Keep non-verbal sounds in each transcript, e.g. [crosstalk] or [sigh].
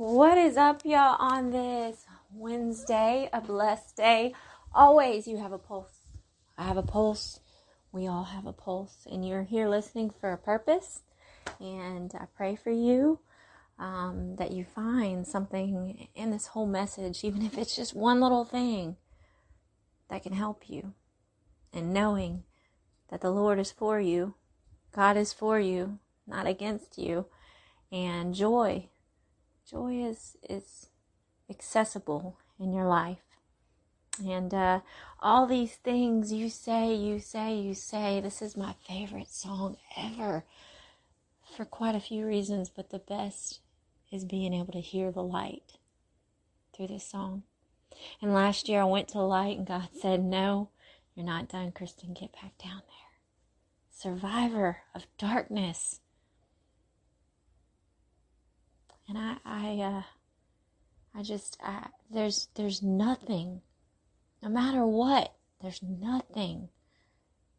What is up, y'all, on this Wednesday, a blessed day? Always, you have a pulse. I have a pulse. We all have a pulse, and you're here listening for a purpose. And I pray for you um, that you find something in this whole message, even if it's just one little thing that can help you. And knowing that the Lord is for you, God is for you, not against you, and joy. Joy is is accessible in your life. And uh, all these things you say, you say, you say. This is my favorite song ever for quite a few reasons, but the best is being able to hear the light through this song. And last year I went to light and God said, No, you're not done, Kristen. Get back down there. Survivor of darkness. And I, I, uh, I just, I, there's, there's nothing, no matter what, there's nothing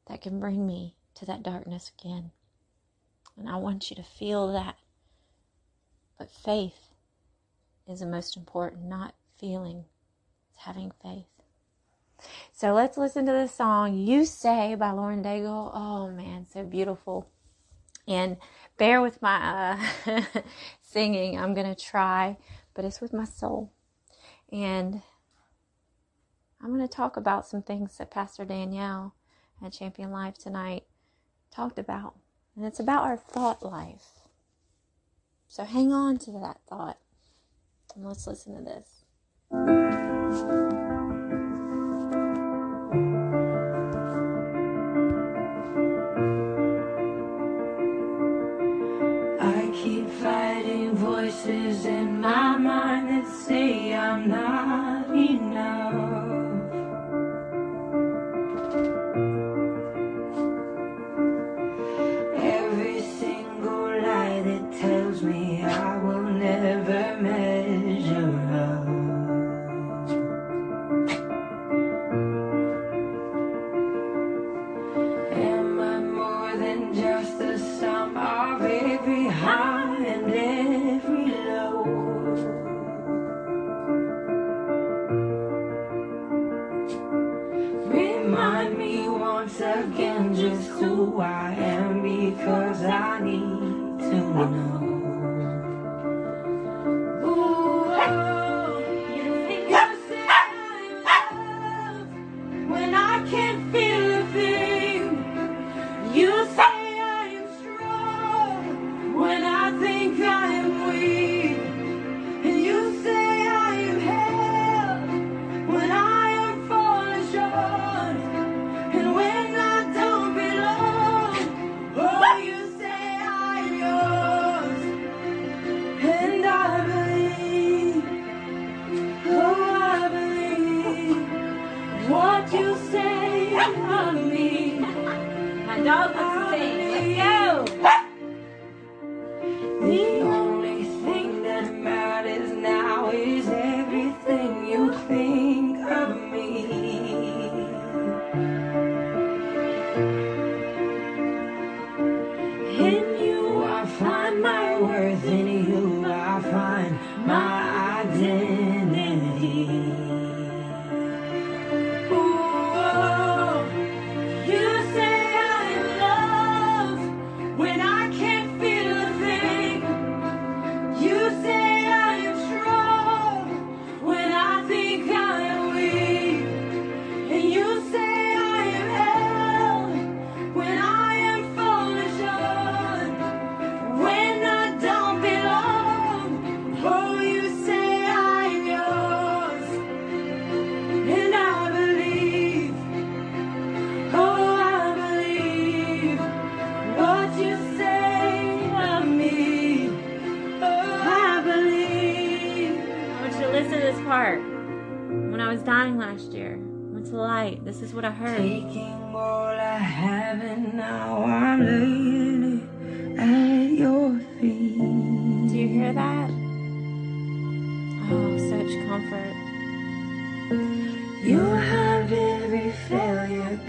that can bring me to that darkness again. And I want you to feel that. But faith is the most important, not feeling, it's having faith. So let's listen to the song You Say by Lauren Daigle. Oh man, so beautiful. And bear with my uh, [laughs] singing. I'm going to try, but it's with my soul. And I'm going to talk about some things that Pastor Danielle at Champion Life tonight talked about. And it's about our thought life. So hang on to that thought. And let's listen to this. Voices in my mind that say I'm not enough.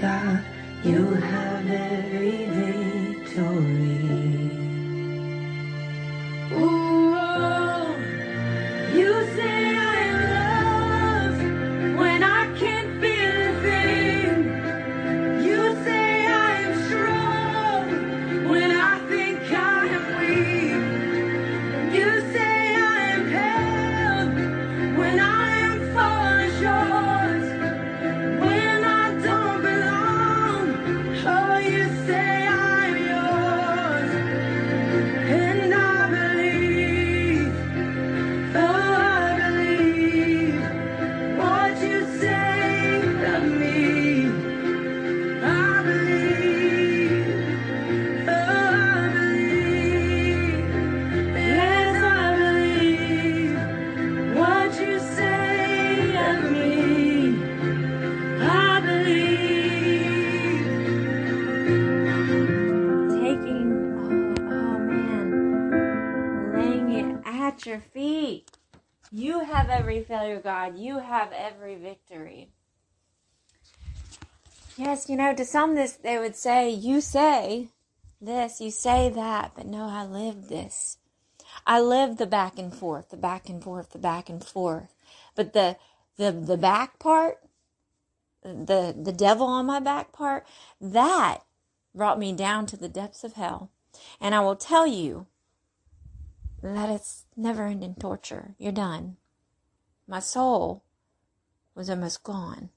God. You have every victory. Defeat. You have every failure, God. You have every victory. Yes, you know, to some this they would say, you say this, you say that, but no, I live this. I live the back and forth, the back and forth, the back and forth. But the the the back part, the the devil on my back part, that brought me down to the depths of hell. And I will tell you that it's never ending torture. You're done. My soul was almost gone.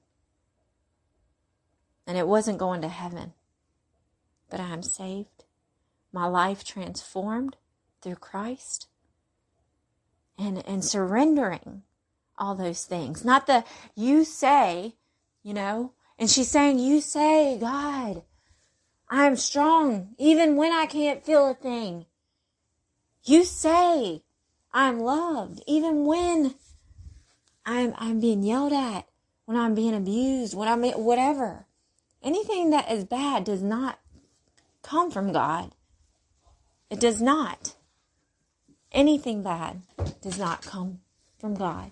And it wasn't going to heaven. But I am saved. My life transformed through Christ. And and surrendering all those things. Not the you say, you know, and she's saying, You say, God, I'm strong even when I can't feel a thing. You say, I'm loved even when I'm I'm being yelled at, when I'm being abused, when I'm whatever. Anything that is bad does not come from God. It does not. Anything bad does not come from God.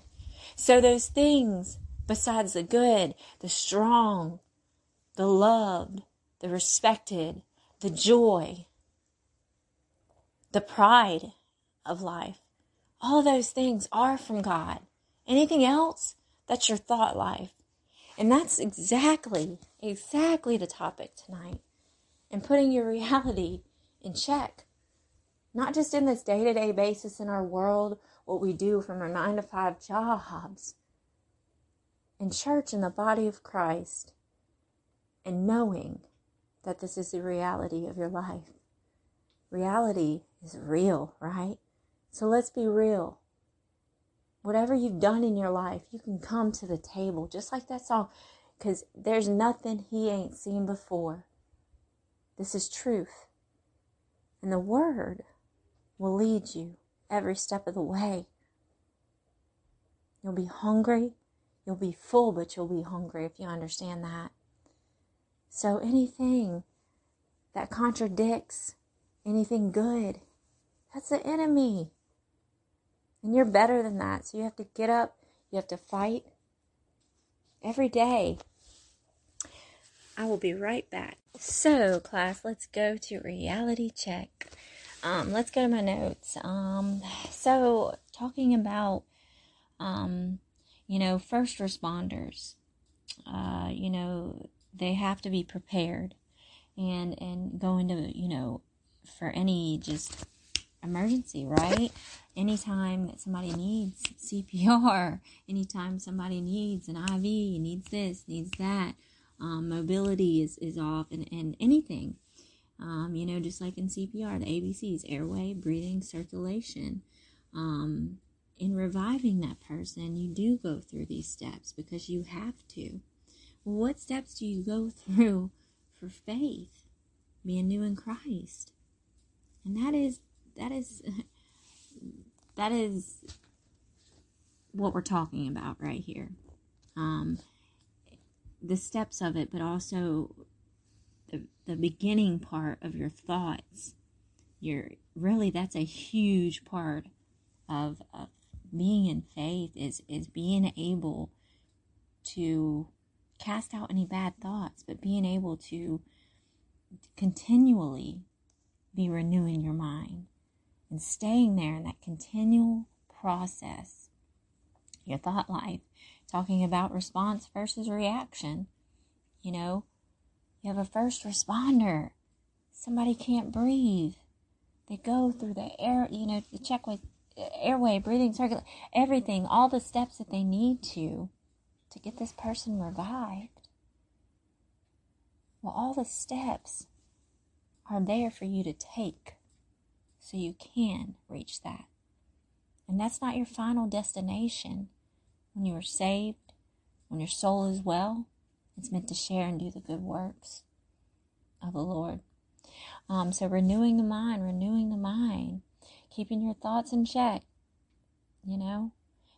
So those things, besides the good, the strong, the loved, the respected, the joy, the pride of life, all those things are from God. Anything else, that's your thought life. And that's exactly, exactly the topic tonight. And putting your [laughs] reality in check. Not just in this day to day basis in our world, what we do from our nine to five jobs, in church, in the body of Christ, and knowing that this is the reality of your life. Reality is real, right? So let's be real. Whatever you've done in your life, you can come to the table, just like that song, because there's nothing he ain't seen before. This is truth. And the word will lead you every step of the way. You'll be hungry. You'll be full, but you'll be hungry if you understand that. So anything that contradicts anything good, that's the enemy. And you're better than that. So you have to get up, you have to fight every day. I will be right back. So, class, let's go to reality check. Um, let's go to my notes. Um, so talking about, um, you know, first responders, uh, you know, they have to be prepared and, and go into, you know, for any just emergency, right? Anytime that somebody needs CPR, [laughs] anytime somebody needs an IV, needs this, needs that, um, mobility is, is off and, and anything um, you know, just like in CPR, the ABCs airway, breathing, circulation. Um, in reviving that person, you do go through these steps because you have to. Well, what steps do you go [laughs] through for faith, being new in Christ? And that is, that is, [laughs] that is what we're talking about right here. Um, the steps of it, but also the, the beginning part of your thoughts you're really that's a huge part of, of being in faith is is being able to cast out any bad thoughts but being able to continually be renewing your mind and staying there in that continual process your thought life talking about response versus reaction you know you have a first responder. Somebody can't breathe. They go through the air, you know, to check with uh, airway, breathing, circulation, everything, all the steps that they need to to get this person revived. Well, all the steps are there for you to take so you can reach that. And that's not your final destination. When you are saved, when your soul is well, it's meant to share and do the good works of the Lord. Um, so renewing the mind, renewing the mind, keeping your thoughts in check, you know.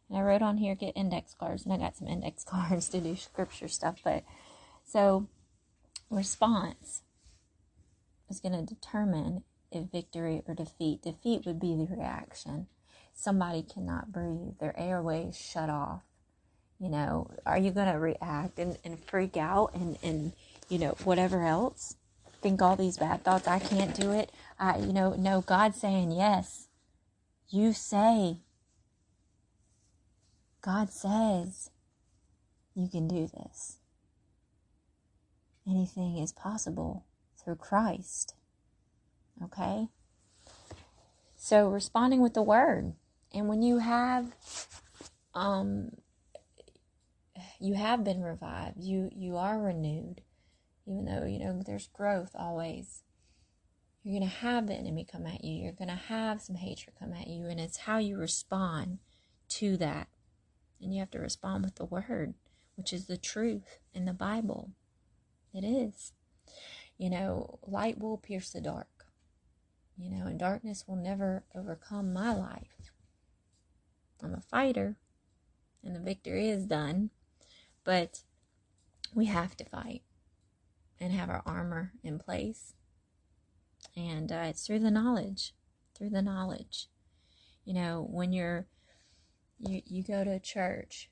And I wrote on here get index cards, and I got some index [laughs] cards to do scripture stuff. But so response is going to determine if victory or defeat. Defeat would be the reaction. somebody cannot breathe, their airways shut off. You know, are you going to react and, and freak out and, and, you know, whatever else? Think all these bad thoughts. I can't do it. I, you know, no, God's saying yes. You say, God says, you can do this. Anything is possible through Christ. Okay? So responding with the word. And when you have um you have been revived, you you are renewed, even though you know there's growth always. You're gonna have the enemy come at you. You're gonna have some hatred come at you, and it's how you respond to that. And you have to respond with the word, which is the truth in the Bible. It is. You know, light will pierce the dark. You know, and darkness will never overcome my life. I'm a fighter, and the victory is done, but we have to fight and have our armor in place. And uh, it's through the knowledge, through the knowledge. You know, when you're you you go to church,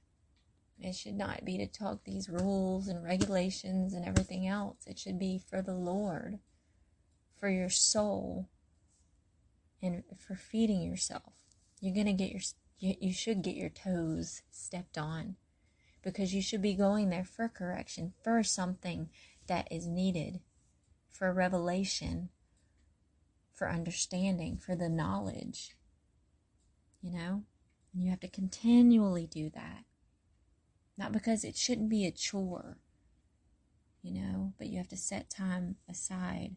it should not be to talk these rules and regulations and everything else. It should be for the Lord, for your soul, and for feeding yourself. You're gonna get your you, you should get your toes stepped on because you should be going there for correction, for something that is needed, for revelation, for understanding, for the knowledge. You know? And you have to continually do that. Not because it shouldn't be a chore, you know, but you have to set time aside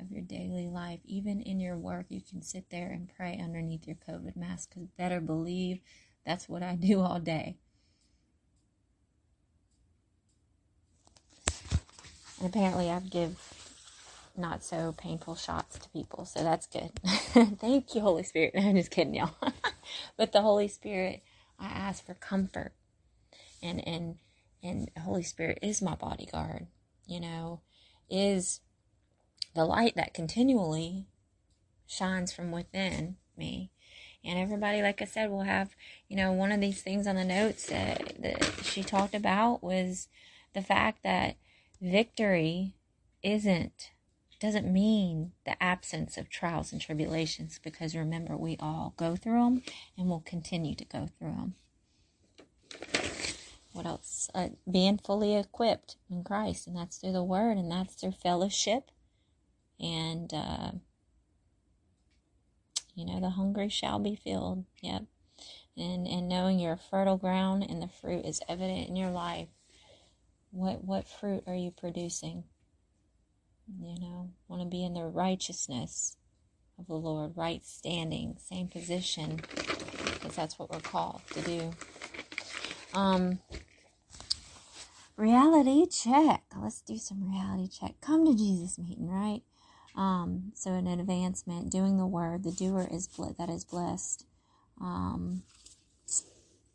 of your daily life. Even in your work, you can sit there and pray underneath your COVID mask because better believe that's what I [laughs] do all day. And apparently, I give not so painful shots to people, so that's good. [laughs] Thank you, Holy Spirit. [laughs] I'm just kidding, y'all. but the Holy Spirit, I ask for comfort, and and and Holy Spirit is my bodyguard. You know, is the light that continually shines from within me. And everybody, like I said, will have, you know, one of these things on the notes that, that she talked about was the fact that victory isn't, doesn't mean the absence of trials and tribulations because remember, we all go through them and we'll continue to go through them. What else? Uh, being fully equipped in Christ, and that's through the Word, and that's through fellowship, and uh, you know the hungry shall be filled. Yep, and and knowing you're fertile ground and the fruit is evident in your life. What what fruit are you producing? You know, want to be in the righteousness of the Lord, right standing, same position, because that's what we're called to do. Um, reality check. Let's do some reality check. Come to Jesus meeting, right? Um, so an advancement, doing the word, the doer is that is blessed. Um,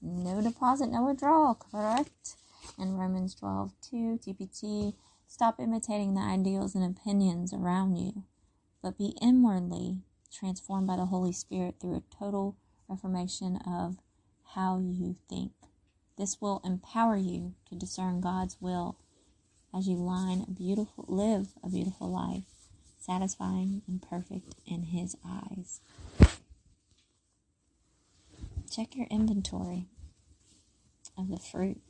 no deposit, no withdrawal, correct? And Romans 12, 2, TPT, stop imitating the ideals and opinions around you, but be inwardly transformed by the Holy Spirit through a total reformation of how you think. This will empower you to discern God's will as you line a beautiful live a beautiful life satisfying and perfect in His eyes. Check your inventory of the fruit.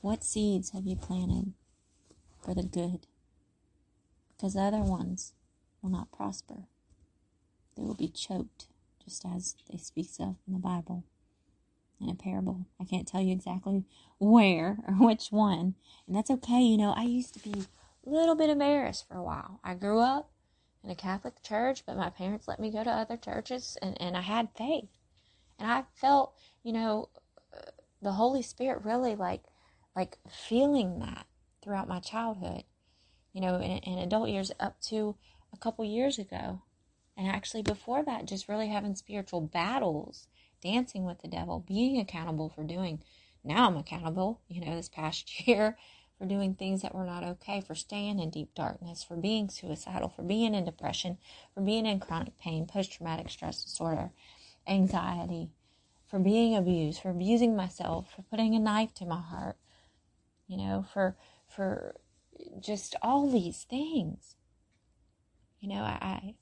What seeds have you planted for the good? Because the other ones will not prosper. They will be choked, just as they speak of in the Bible in a parable. I can't tell you exactly where or which one. And that's okay. You know, I used to be little bit embarrassed for a while. I grew up in a Catholic church, but my parents let me go to other churches and, and I had faith. And I felt, you know, the Holy Spirit really like like feeling that throughout my childhood, you know, in, in adult years up to a couple years ago. And actually before that, just really having spiritual battles, dancing with the devil, being accountable for doing. Now I'm accountable, you know, this past [laughs] year for doing things that were not okay, for staying in deep darkness, for being suicidal, for being in depression, for being in chronic pain, post traumatic stress disorder. anxiety, for being abused, for abusing myself, for putting a knife to my heart, you know, for for just all these things. You know, I,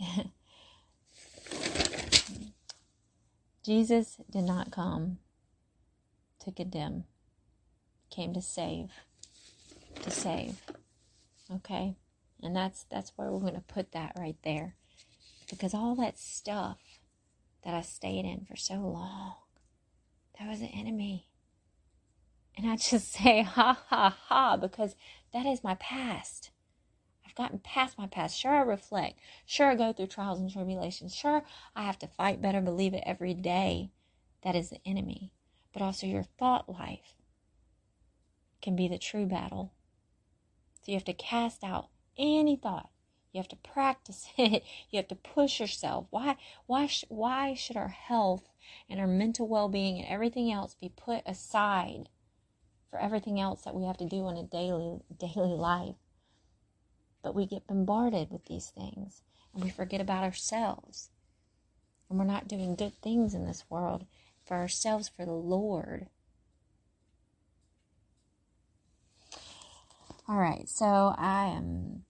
I [laughs] Jesus did not come to condemn, came to save. To save. Okay? And that's that's where we're going to put that right there. Because all that stuff that I stayed in for so long, that was an enemy. And I just [laughs] say ha ha ha because that is my past. I've gotten past my past. Sure, I reflect. Sure, I go through trials and tribulations. Sure, I have to fight better, believe it every day. That is the enemy. But also, your thought life can be the true battle. So you have to cast out any thought. You have to practice [laughs] it. You have to push yourself. Why? Why? Sh- why should our health and our mental well-being and everything else be put aside for everything else that we have to do in a daily [laughs] daily life? But we get bombarded with these things, and we forget about ourselves. And we're not doing good things in this world for ourselves, for the Lord. All right, so I am.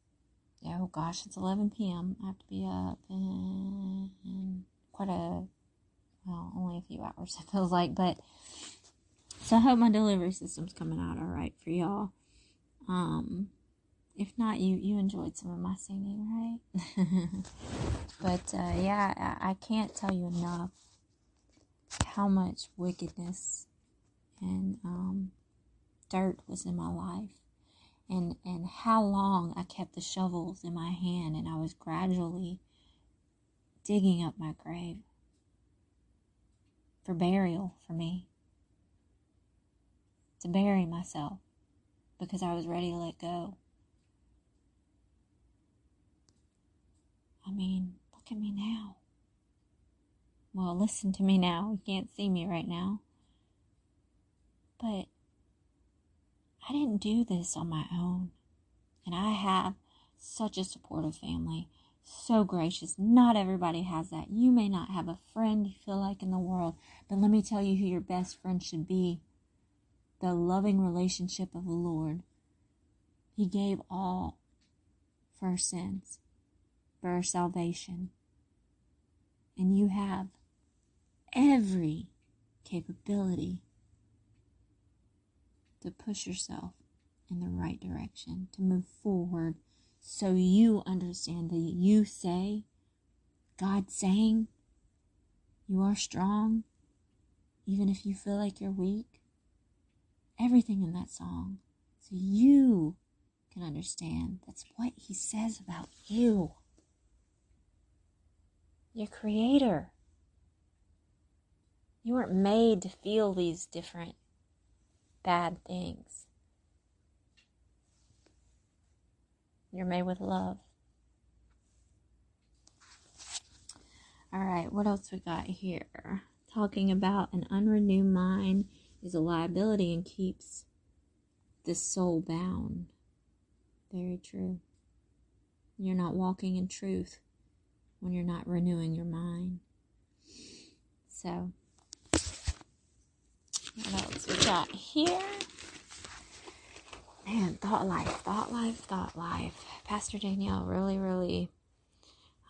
Oh gosh, it's 11 p.m. I have to be up in, quite a well, only a few hours [laughs] it feels like, but so I hope my delivery system's coming out all right for y'all. Um, if not, you you enjoyed some of my singing, right? [laughs] but uh, yeah, I, I can't tell you enough how much wickedness and um, dirt was in my life and and how long I kept the shovels in my hand and I was gradually digging up my grave for burial for me to bury myself because I was ready to let go. I mean, look at me now. Well, listen to me now. You can't see me right now. But I didn't do this on my own. And I have such a supportive family, so gracious. Not everybody has that. You may not have a friend you feel like in the world, but let me tell you who your best friend should be the loving relationship of the Lord. He gave all for our sins, for our salvation. And you have every capability to push yourself in the right direction, to move forward so you understand that you say, God saying, you are strong, even if you feel like you're weak. Everything in that song. So you can understand that's what he says about you. Your creator. You weren't made to feel these different bad things. You're made with love. All right, what else we got here? Talking about an unrenewed mind is a liability and keeps the soul bound. Very true. You're not walking in truth when you're not renewing your mind. So, what else we got here? Man, thought life, thought life, thought life. Pastor Danielle really, really,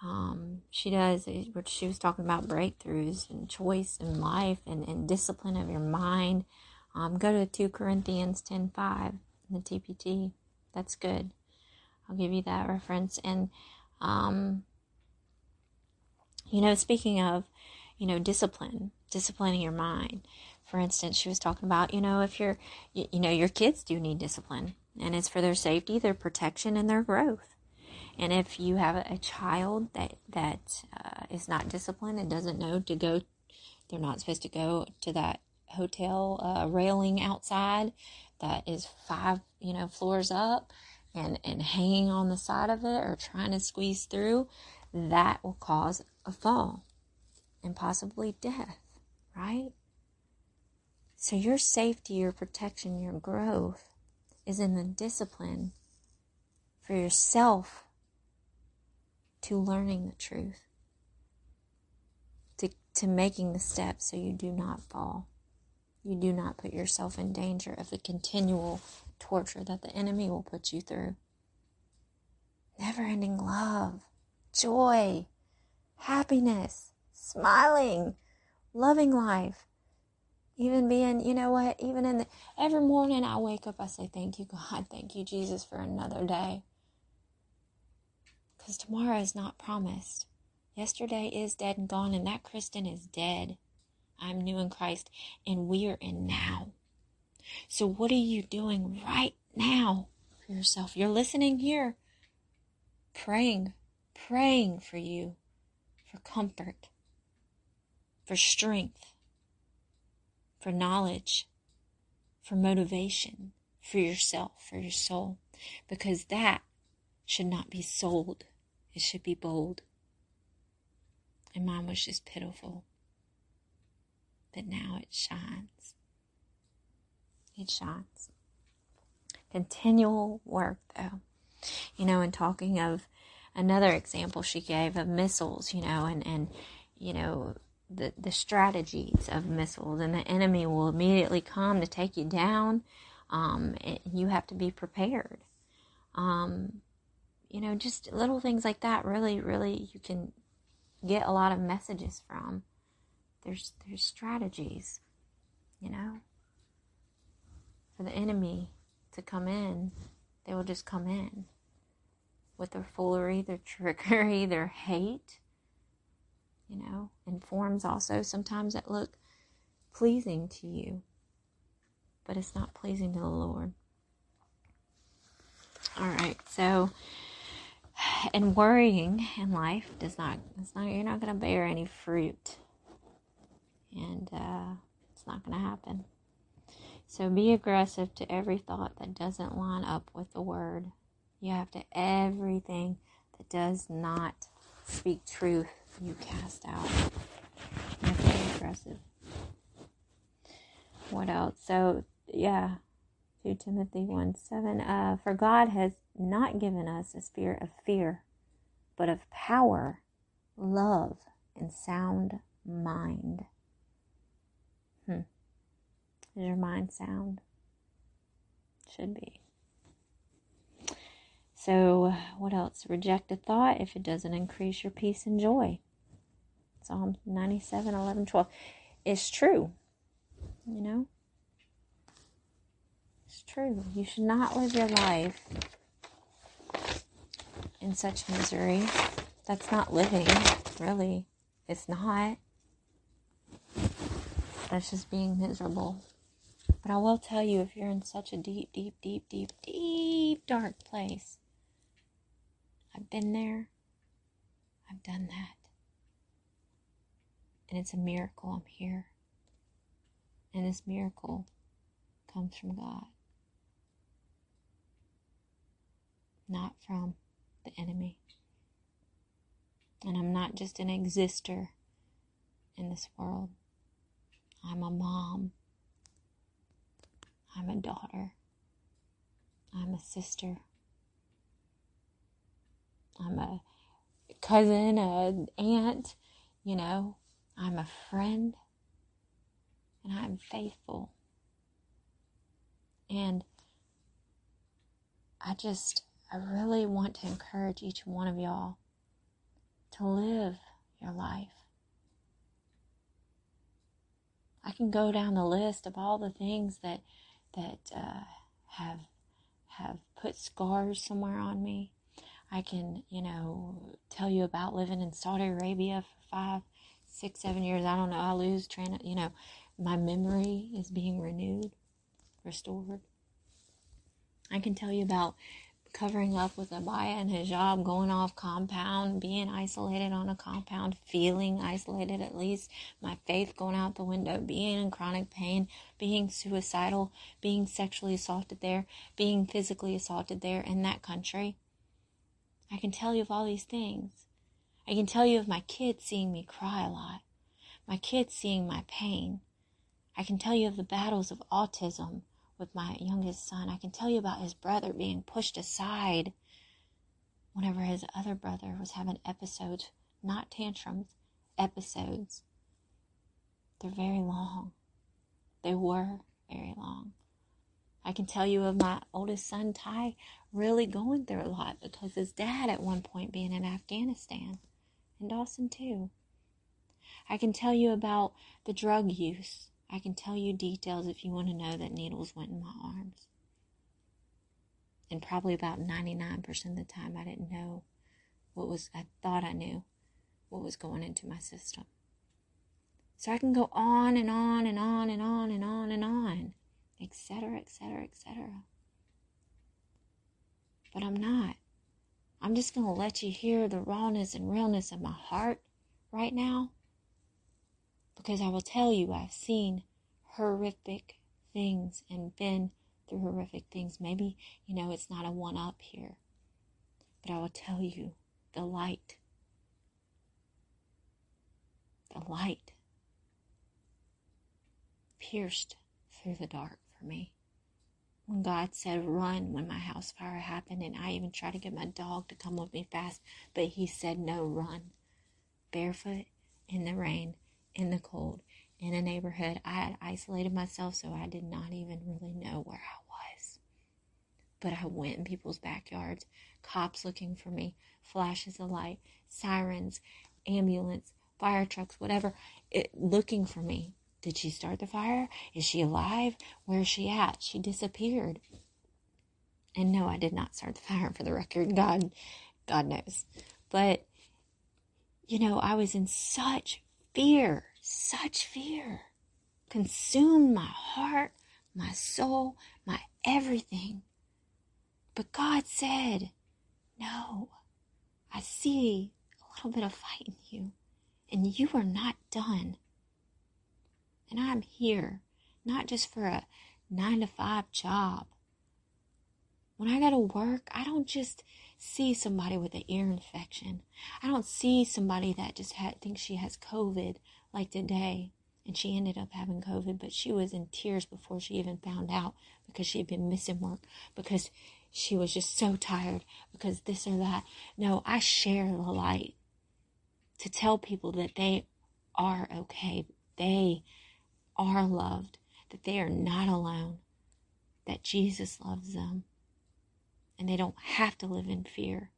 um, she does, what she was talking about breakthroughs and choice in life and, and discipline of your mind. Um, go to 2 Corinthians 10 5 in the TPT. That's good. I'll give you that reference. And, um, you know, speaking of, you know, discipline, disciplining your mind. For instance, she was talking about, you know, if you're, you, you know, your kids do need discipline and it's for their safety, their protection, and their growth. And if you have a, child that, that uh, is not disciplined and doesn't know to go, they're not supposed to go to that hotel uh, railing outside that is five, you know, floors up and, and hanging on the side of it or trying to squeeze through, that will cause a fall and possibly death, right? So your safety, your protection, your growth is in the discipline for yourself to learning the truth. to to making the steps so you do not fall. You do not put yourself in danger of the continual torture that the enemy will put you through. Never ending love, joy, happiness, smiling, loving life. Even being, you know what, even in the, every morning I wake up, I say, Thank you, God. [laughs] Thank you, Jesus, for another day. Because tomorrow is not promised. Yesterday is dead and gone, and that Kristen is dead. I'm new in Christ, and we are in now. So, what are you doing right now for yourself? You're listening here, praying, praying for you, for comfort, for strength, for knowledge, for motivation, for yourself, for your soul, because that should not be sold. It should be bold. And mine was just pitiful. But now it shines. It shines. Continual work, though. You know, and talking of another example she gave of missiles, you know, and, and you know, the, the strategies of missiles, and the enemy will immediately come to take you down. Um, and you have to be prepared. Um, you know, just little things like that really, really you can get a lot of messages from. There's there's strategies, you know. For the enemy to come in, they will just come in with their foolery, their [laughs] trickery, their hate, you know, in forms also sometimes that look pleasing to you, but it's not pleasing to the Lord. All right, so and worrying in life does not it's not you're not going to bear any fruit and uh, it's not going to happen so be aggressive to every thought that doesn't line up with the word you have to everything that does not speak truth you cast out to be aggressive what else so yeah 2 Timothy 1 7. Uh, For God has not given us a spirit of fear, but of power, love, and sound mind. Hmm. Is your mind sound? Should be. So, what else? Reject a thought if it doesn't increase your peace and joy. Psalm 97 11 12. It's true. You know? It's true. You should not live your life in such misery. That's not living, really. It's not. That's just being miserable. But I will tell you if you're in such a deep, deep, deep, deep, deep, dark place, I've been there. I've done that. And it's a miracle I'm here. And this miracle comes from God. not from the enemy. And I'm not just an exister in this world. I'm a mom. I'm a daughter. I'm a sister. I'm a cousin, an aunt, you know. I'm a friend. And I'm faithful. And I just I really want to encourage each one of y'all to live your life. I can go down the list of all the things that that uh, have have put scars somewhere on me. I can, you know, tell you about living in Saudi Arabia for five, six, seven years. I don't know. I lose train. You know, my memory is being renewed, restored. I can tell you about covering up with abaya and hijab, going off compound, being isolated on a compound, feeling isolated at least, my faith going out the window, being in chronic pain, being suicidal, being sexually assaulted there, being physically assaulted there in that country. I can tell you of all these things. I can tell you of my kids seeing me cry a lot, my kids seeing my pain. I can tell you of the battles of autism with my youngest son. I can tell you about his brother being pushed aside whenever his other brother was having episodes, not tantrums, episodes. They're very long. They were very long. I can tell you of my oldest son, Ty, really going through a lot because his dad at one point being in Afghanistan, and Dawson too. I can tell you about the drug use. I can tell you details if you want to know that needles went in my arms. And probably about 99% of the time, I didn't know what was, I thought I knew what was going into my system. So I can go on and on and on and on and on and on, etc., etc., etc. But I'm not. I'm just going to let you hear the rawness and realness of my heart right now. Because I will tell you, I've seen horrific things and been through horrific things. Maybe, you know, it's not a one up here. But I will tell you the light. The light pierced through the dark for me. When God said run when my house fire happened, and I even tried to get my dog to come with me fast, but he said no, run. Barefoot in the rain, in the cold, in a neighborhood. I had isolated myself, so I did not even really know where I was. But I went in people's backyards, cops looking for me, flashes of light, sirens, ambulance, fire trucks, whatever, it, looking for me. Did she start the fire? Is she alive? Where is she at? She disappeared. And no, I did not start the [laughs] fire for the record. God, God knows. But, you know, I was in such fear, such fear. Consumed my heart, my soul, my everything. But God said, no, I see a little bit of fight in you, and you are not done. And I'm here, not just for a nine to five job. When I go to work, I don't just see somebody with an ear infection. I don't see somebody that just thinks she has COVID like today. And she ended up having COVID, but she was in tears before she even found out because she had been missing work because she was just so tired because this or that. No, I share the light to tell people that they are okay. They are loved, that they are not alone, that Jesus loves them, and they don't have to live in fear.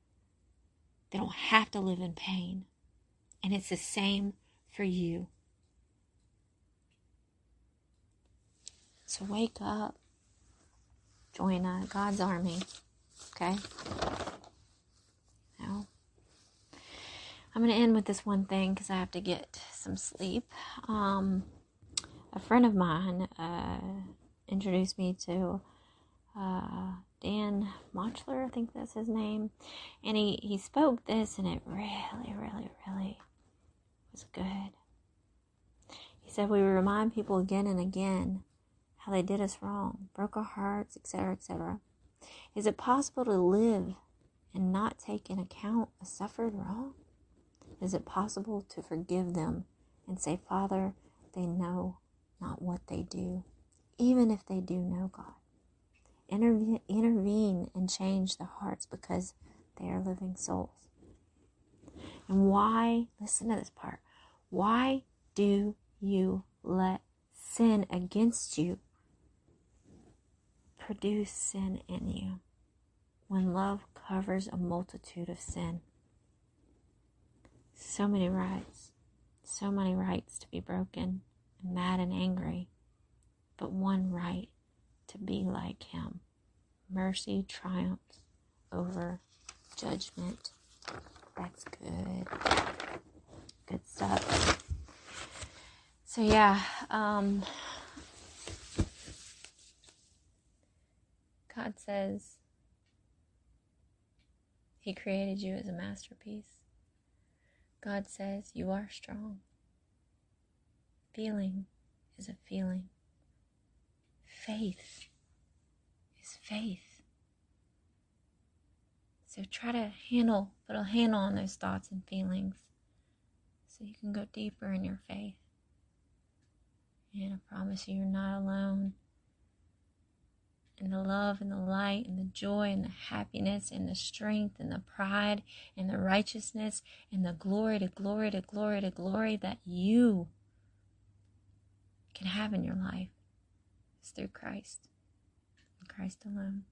They don't have to live in pain. And it's the same for you. So wake up. Join uh, God's army. Okay? Now, I'm going to end with this one thing because I have to get some sleep. Um, a friend of mine uh, introduced me to uh, Dan Mohler, I think that's his name, and he, he spoke this, and it really, really, really was good. He said, We remind people again and again how they did us wrong, broke our hearts, etc., etc. Is it possible to live and not take in account a suffered wrong? Is it possible to forgive them and say, Father, they know not what they do, even if they do know God. Intervene, intervene and change the hearts because they are living souls. And why, listen to this part, why do you let sin against you produce sin in you when love covers a multitude of sin? So many rights, so many rights to be broken and mad and angry, but one right to be like him. Mercy triumphs over judgment. That's good. Good stuff. So yeah, um, God says He created you as a masterpiece. God says you are strong. Feeling is a feeling. Faith is faith. So try to handle, put a handle on those thoughts and feelings so you can go deeper in your faith. And I promise you, you're not alone. And the love and the light and the joy and the happiness and the strength and the pride and the righteousness and the glory to glory to glory to glory that you can have in your life is through Christ and Christ alone.